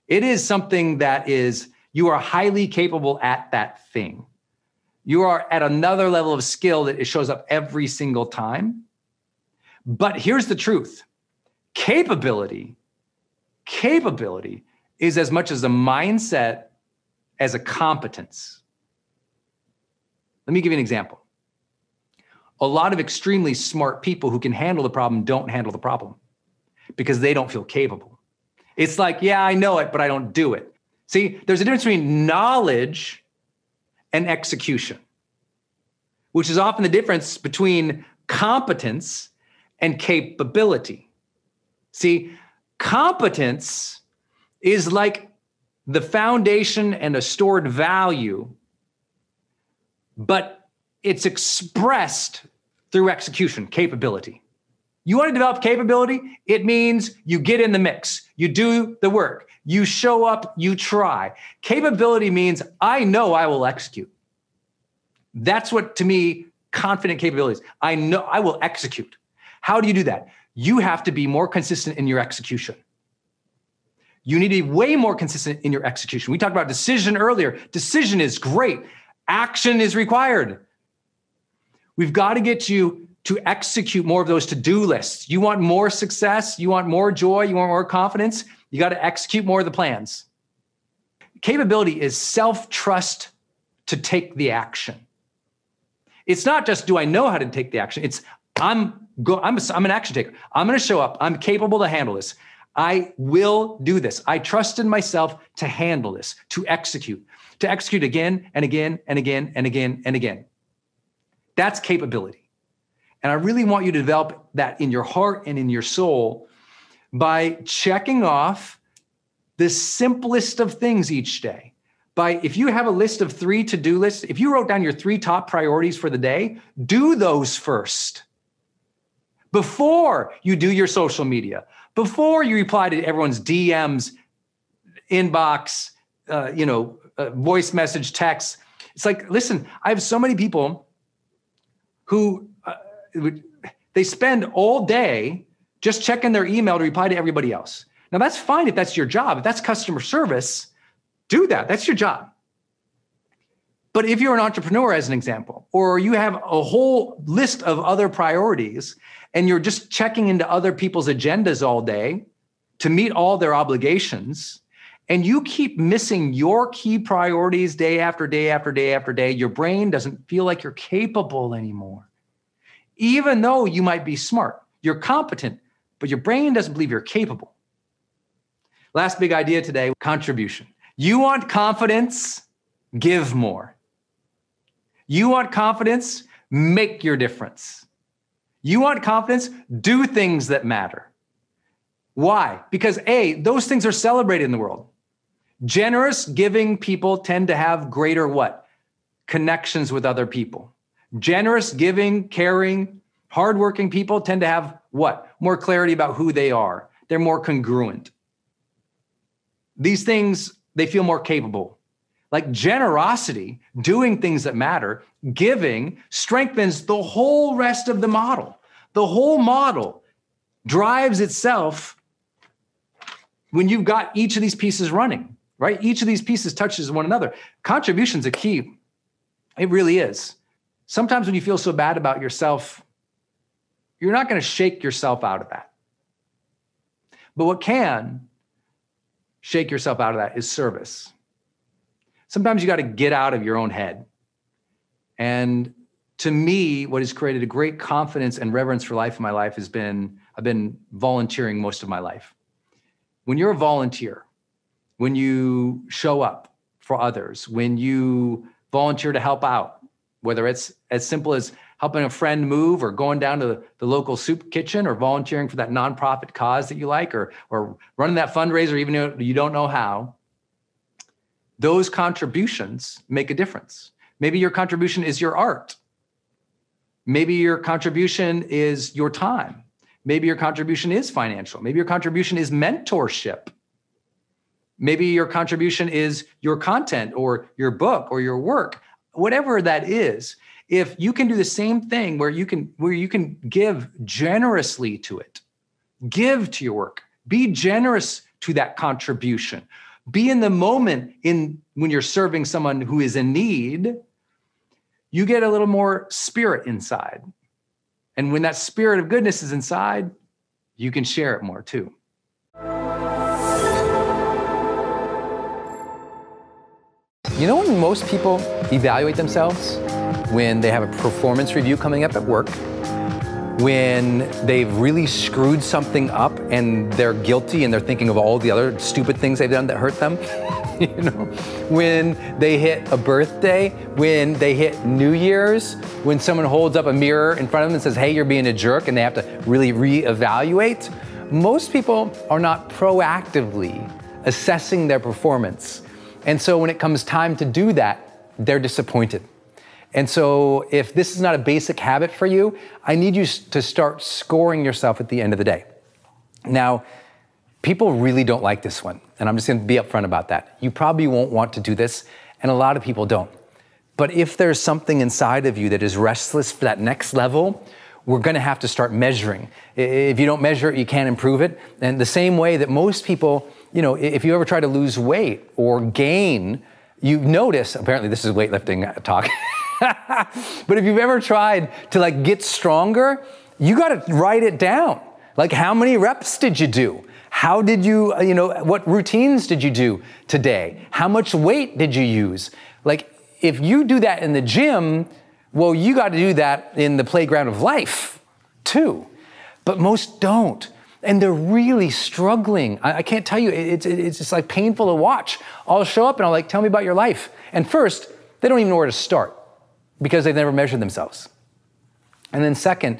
It is something that is, you are highly capable at that thing you are at another level of skill that it shows up every single time. But here's the truth capability, capability is as much as a mindset as a competence. Let me give you an example. A lot of extremely smart people who can handle the problem don't handle the problem because they don't feel capable. It's like, yeah, I know it, but I don't do it. See, there's a difference between knowledge and execution, which is often the difference between competence and capability. See, competence is like the foundation and a stored value, but it's expressed through execution, capability. You want to develop capability? It means you get in the mix, you do the work, you show up, you try. Capability means I know I will execute. That's what to me confident capabilities. I know I will execute. How do you do that? You have to be more consistent in your execution. You need to be way more consistent in your execution. We talked about decision earlier. Decision is great, action is required. We've got to get you to execute more of those to do lists. You want more success, you want more joy, you want more confidence, you got to execute more of the plans. capability is self trust to take the action. It's not just do I know how to take the action. It's I'm go I'm a, I'm an action taker. I'm going to show up. I'm capable to handle this. I will do this. I trust in myself to handle this, to execute, to execute again and again and again and again and again. That's capability. And I really want you to develop that in your heart and in your soul by checking off the simplest of things each day. By if you have a list of three to do lists, if you wrote down your three top priorities for the day, do those first before you do your social media, before you reply to everyone's DMs, inbox, uh, you know, uh, voice message, text. It's like, listen, I have so many people who they spend all day just checking their email to reply to everybody else. Now, that's fine if that's your job. If that's customer service, do that. That's your job. But if you're an entrepreneur, as an example, or you have a whole list of other priorities and you're just checking into other people's agendas all day to meet all their obligations, and you keep missing your key priorities day after day after day after day, your brain doesn't feel like you're capable anymore. Even though you might be smart, you're competent, but your brain doesn't believe you're capable. Last big idea today contribution. You want confidence? Give more. You want confidence? Make your difference. You want confidence? Do things that matter. Why? Because A, those things are celebrated in the world. Generous, giving people tend to have greater what? Connections with other people. Generous, giving, caring, hardworking people tend to have what? More clarity about who they are. They're more congruent. These things, they feel more capable. Like generosity, doing things that matter, giving strengthens the whole rest of the model. The whole model drives itself when you've got each of these pieces running, right? Each of these pieces touches one another. Contribution's a key. It really is. Sometimes when you feel so bad about yourself, you're not going to shake yourself out of that. But what can shake yourself out of that is service sometimes you got to get out of your own head. And to me, what has created a great confidence and reverence for life in my life has been I've been volunteering most of my life. When you're a volunteer, when you show up for others, when you volunteer to help out, whether it's as simple as helping a friend move or going down to the, the, local soup kitchen or volunteering for that nonprofit cause that you like or, or running that fundraiser even though you don't know how those contributions make a difference. Maybe your contribution is your art. Maybe your contribution is your time. Maybe your contribution is financial. Maybe your contribution is mentorship. Maybe your contribution is your content or your book or your work. Whatever that is, if you can do the same thing where you can where you can give generously to it. Give to your work. Be generous to that contribution be in the moment in when you're serving someone who is in need you get a little more spirit inside and when that spirit of goodness is inside you can share it more too you know when most people evaluate themselves when they have a performance review coming up at work when they've really screwed something up and they're guilty and they're thinking of all the other stupid things they've done that hurt them. you know, when they hit a birthday, when they hit New Year's, when someone holds up a mirror in front of them and says, "Hey, you're being a jerk," and they have to really reevaluate. Most people are not proactively assessing their performance. And so when it comes time to do that, they're disappointed. And so, if this is not a basic habit for you, I need you to start scoring yourself at the end of the day. Now, people really don't like this one, and I'm just gonna be upfront about that. You probably won't want to do this, and a lot of people don't. But if there's something inside of you that is restless for that next level, we're gonna have to start measuring. If you don't measure it, you can't improve it. And the same way that most people, you know, if you ever try to lose weight or gain, you notice, apparently this is weightlifting talk. but if you've ever tried to like get stronger, you got to write it down. Like how many reps did you do? How did you, uh, you know, what routines did you do today? How much weight did you use? Like, if you do that in the gym, well, you got to do that in the playground of life too. But most don't. And they're really struggling. I, I can't tell you, it's, it's just like painful to watch. I'll show up and I'll like, tell me about your life. And first, they don't even know where to start because they've never measured themselves. And then, second,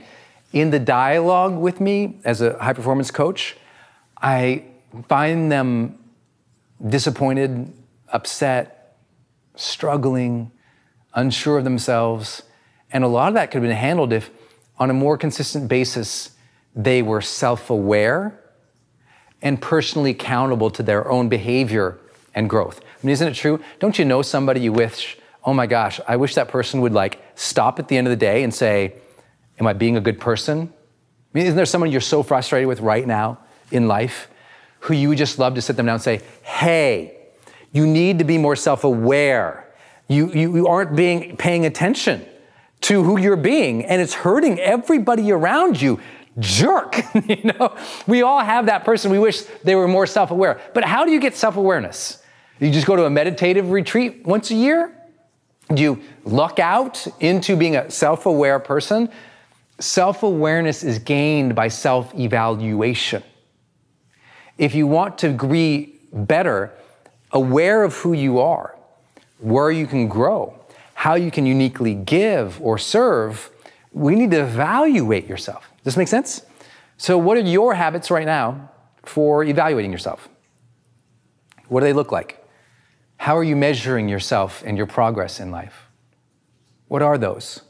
in the dialogue with me as a high performance coach, I find them disappointed, upset, struggling, unsure of themselves. And a lot of that could have been handled if, on a more consistent basis, they were self aware and personally accountable to their own behavior and growth. I mean, isn't it true? Don't you know somebody you wish, oh my gosh, I wish that person would like stop at the end of the day and say, Am I being a good person? I mean, isn't there someone you're so frustrated with right now in life who you would just love to sit them down and say, Hey, you need to be more self aware. You, you, you aren't being, paying attention to who you're being, and it's hurting everybody around you jerk. you know, we all have that person. We wish they were more self-aware. But how do you get self-awareness? You just go to a meditative retreat once a year? Do you luck out into being a self-aware person? Self-awareness is gained by self-evaluation. If you want to be better, aware of who you are, where you can grow, how you can uniquely give or serve, we need to evaluate yourself. Does this make sense? So, what are your habits right now for evaluating yourself? What do they look like? How are you measuring yourself and your progress in life? What are those?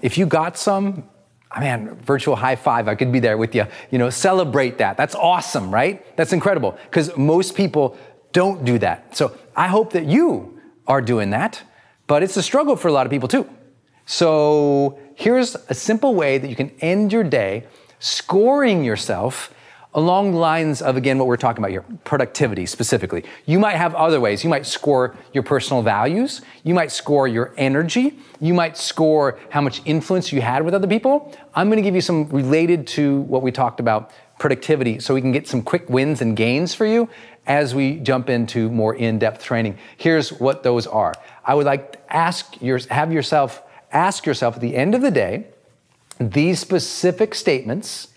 If you got some, oh man, virtual high five, I could be there with you. You know, celebrate that. That's awesome, right? That's incredible because most people don't do that. So I hope that you are doing that, but it's a struggle for a lot of people too. So here's a simple way that you can end your day scoring yourself along lines of, again, what we're talking about here productivity specifically. You might have other ways. You might score your personal values, you might score your energy, you might score how much influence you had with other people. I'm gonna give you some related to what we talked about productivity so we can get some quick wins and gains for you as we jump into more in-depth training. Here's what those are. I would like to ask your, have yourself ask yourself at the end of the day these specific statements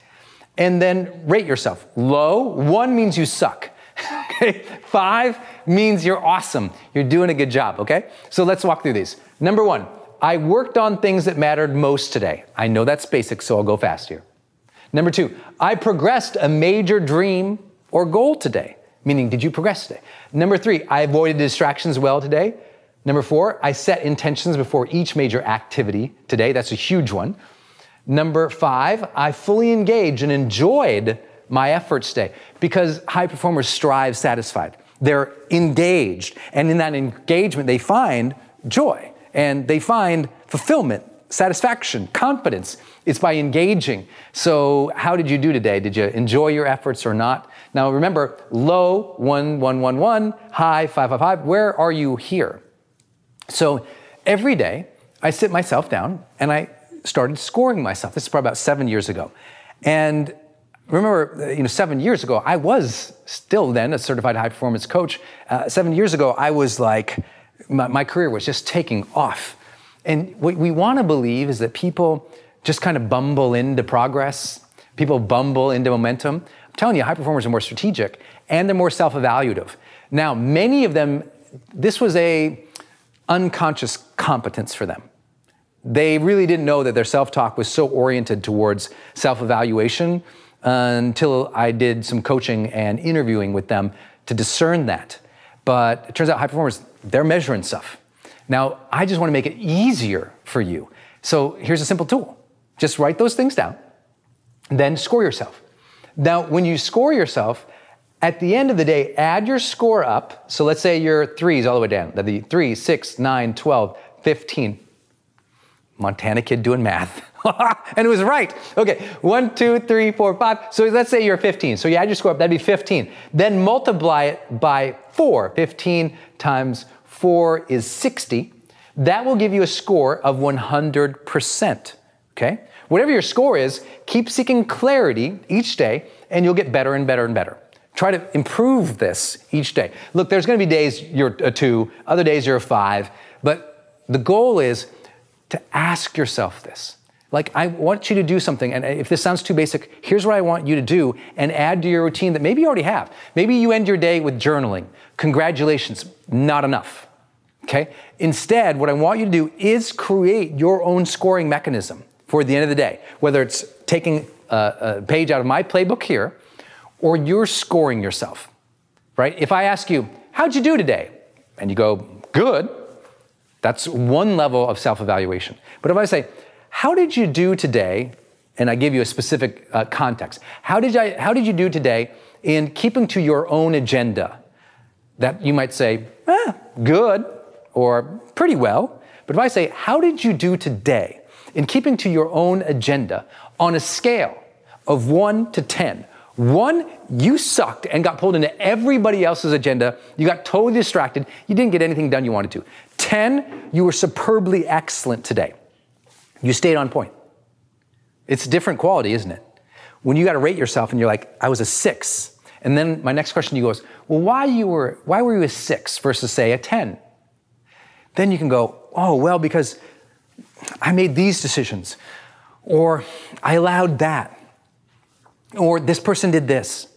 and then rate yourself. Low, one means you suck. okay? Five means you're awesome. You're doing a good job, okay? So let's walk through these. Number one, I worked on things that mattered most today. I know that's basic, so I'll go fast here. Number two, I progressed a major dream or goal today. Meaning, did you progress today? Number three, I avoided distractions well today. Number four, I set intentions before each major activity today. That's a huge one. Number five, I fully engaged and enjoyed my efforts today because high performers strive satisfied. They're engaged, and in that engagement, they find joy and they find fulfillment, satisfaction, confidence. It's by engaging. So, how did you do today? Did you enjoy your efforts or not? Now, remember low, one, one, one, one, high, five, five, five. Where are you here? So every day, I sit myself down and I started scoring myself. This is probably about seven years ago. And remember, you know, seven years ago, I was still then a certified high performance coach. Uh, seven years ago, I was like, my, my career was just taking off. And what we want to believe is that people just kind of bumble into progress, people bumble into momentum. I'm telling you, high performers are more strategic and they're more self evaluative. Now, many of them, this was a unconscious competence for them. They really didn't know that their self talk was so oriented towards self evaluation until I did some coaching and interviewing with them to discern that. But it turns out high performers, they're measuring stuff. Now, I just want to make it easier for you. So here's a simple tool just write those things down, then score yourself. Now, when you score yourself, at the end of the day, add your score up. So let's say your threes all the way down. That'd be 3, 6, 9, 12, 15. Montana kid doing math. and it was right. Okay, one, two, three, four, five. So let's say you're 15. So you add your score up, that'd be 15. Then multiply it by 4. 15 times 4 is 60. That will give you a score of 100%. Okay? Whatever your score is, keep seeking clarity each day and you'll get better and better and better. Try to improve this each day. Look, there's going to be days you're a two, other days you're a five, but the goal is to ask yourself this. Like, I want you to do something, and if this sounds too basic, here's what I want you to do and add to your routine that maybe you already have. Maybe you end your day with journaling. Congratulations, not enough. Okay? Instead, what I want you to do is create your own scoring mechanism for the end of the day, whether it's taking a, a page out of my playbook here or you're scoring yourself, right? If I ask you, how'd you do today? And you go, good, that's one level of self evaluation. But if I say, how did you do today? And I give you a specific uh, context. How did, I, how did you do today in keeping to your own agenda? That you might say, eh, good, or pretty well. But if I say, how did you do today in keeping to your own agenda on a scale of one to 10? One, you sucked and got pulled into everybody else's agenda. You got totally distracted. You didn't get anything done you wanted to. 10, you were superbly excellent today. You stayed on point. It's different quality, isn't it? When you got to rate yourself and you're like, I was a six. And then my next question to you goes, well, why you were why were you a six versus say a 10? Then you can go, oh, well, because I made these decisions, or I allowed that, or this person did this.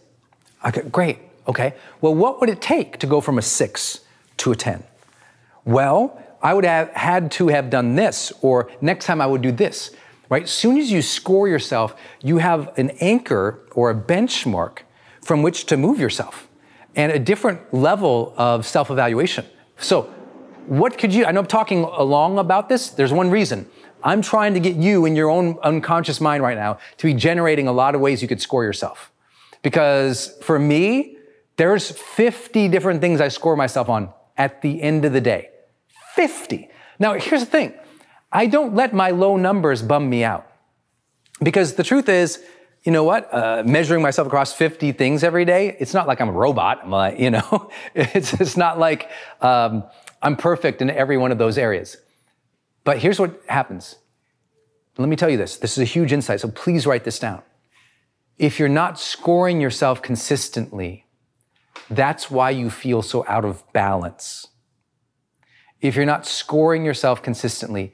Okay, great. Okay. Well, what would it take to go from a six to a 10? Well, I would have had to have done this, or next time I would do this, right? Soon as you score yourself, you have an anchor or a benchmark from which to move yourself and a different level of self evaluation. So, what could you, I know I'm talking along about this, there's one reason. I'm trying to get you in your own unconscious mind right now to be generating a lot of ways you could score yourself. Because for me, there's 50 different things I score myself on at the end of the day. 50. Now, here's the thing I don't let my low numbers bum me out. Because the truth is, you know what? Uh, measuring myself across 50 things every day, it's not like I'm a robot. I'm like, you know, it's, it's not like um, I'm perfect in every one of those areas. But here's what happens. Let me tell you this. This is a huge insight, so please write this down. If you're not scoring yourself consistently, that's why you feel so out of balance. If you're not scoring yourself consistently,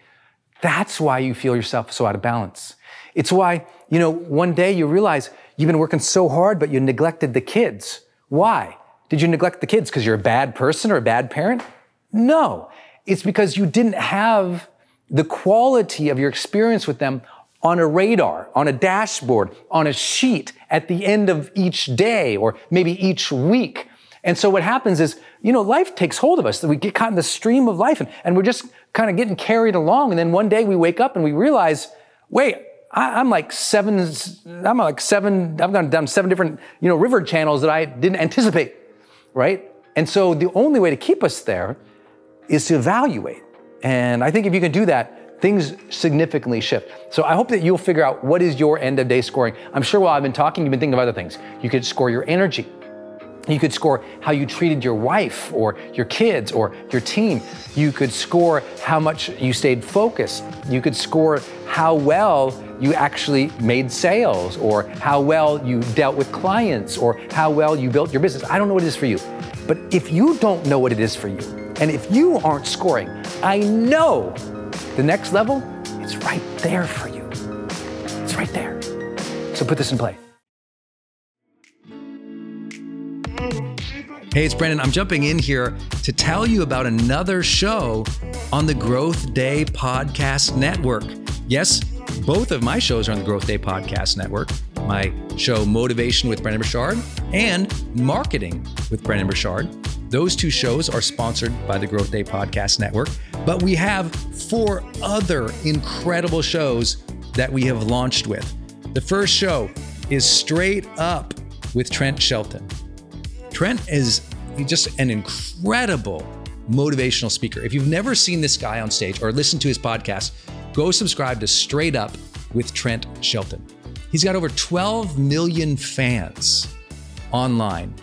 that's why you feel yourself so out of balance. It's why, you know, one day you realize you've been working so hard, but you neglected the kids. Why? Did you neglect the kids because you're a bad person or a bad parent? No. It's because you didn't have the quality of your experience with them on a radar, on a dashboard, on a sheet at the end of each day or maybe each week. And so what happens is, you know, life takes hold of us. We get caught in the stream of life and, and we're just kind of getting carried along. And then one day we wake up and we realize, wait, I, am like seven, I'm like seven, I've gone down seven different, you know, river channels that I didn't anticipate, right? And so the only way to keep us there is to evaluate. And I think if you can do that, things significantly shift. So I hope that you'll figure out what is your end of day scoring. I'm sure while I've been talking, you've been thinking of other things. You could score your energy. You could score how you treated your wife or your kids or your team. You could score how much you stayed focused. You could score how well you actually made sales or how well you dealt with clients or how well you built your business. I don't know what it is for you. But if you don't know what it is for you, and if you aren't scoring, I know the next level is right there for you. It's right there. So put this in play. Hey, it's Brendon. I'm jumping in here to tell you about another show on the GrowthDay Podcast Network. Yes, both of my shows are on the GrowthDay Podcast Network. My show, Motivation with Brendon Burchard, and Marketing with Brendon Burchard. Those two shows are sponsored by the GrowthDay Podcast Network, but we have four other incredible shows that we have launched with. The first show is Straight Up with Trent Shelton. Trent is just an incredible motivational speaker. If you've never seen this guy on stage or listened to his podcast, go subscribe to Straight Up with Trent Shelton. He's got over 12 million fans online.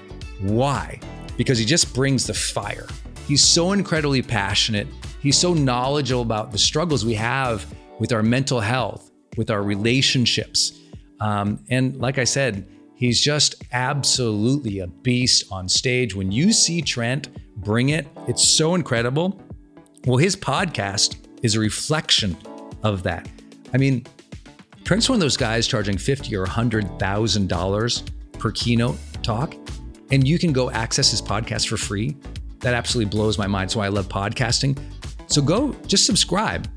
Why? Because he just brings the fire. He's so incredibly passionate. He's so knowledgeable about the struggles we have with our mental health, with our relationships. Um, and like I said, He's just absolutely a beast on stage. When you see Trent bring it, it's so incredible. Well, his podcast is a reflection of that. I mean, Trent's one of those guys charging fifty or hundred thousand dollars per keynote talk, and you can go access his podcast for free. That absolutely blows my mind. So I love podcasting. So go just subscribe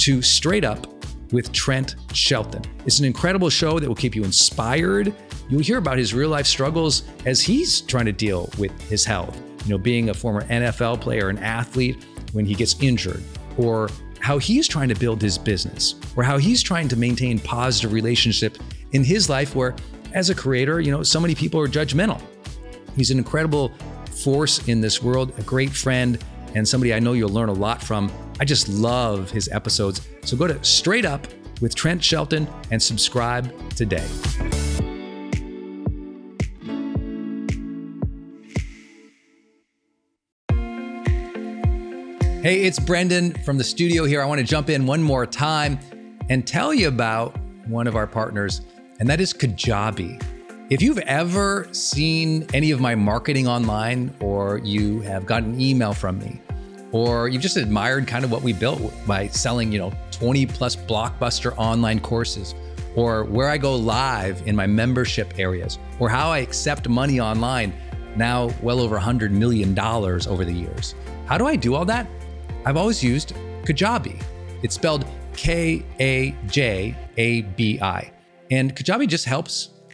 to Straight Up with Trent Shelton. It's an incredible show that will keep you inspired You'll hear about his real life struggles as he's trying to deal with his health. You know, being a former NFL player, an athlete, when he gets injured, or how he's trying to build his business, or how he's trying to maintain positive relationship in his life where as a creator, you know, so many people are judgmental. He's an incredible force in this world, a great friend, and somebody I know you'll learn a lot from. I just love his episodes. So go to Straight Up with Trent Shelton and subscribe today. Hey, it's Brendon from the studio here. I want to jump in one more time and tell you about one of our partners, and that is Kajabi. If you've ever seen any of my marketing online, or you have gotten an email from me, or you've just admired kind of what we built by selling, you know, 20 plus blockbuster online courses, or where I go live in my membership areas, or how I accept money online, now well over $100 million over the years. How do I do all that? I've always used Kajabi. It's spelled K A J A B I. And Kajabi just helps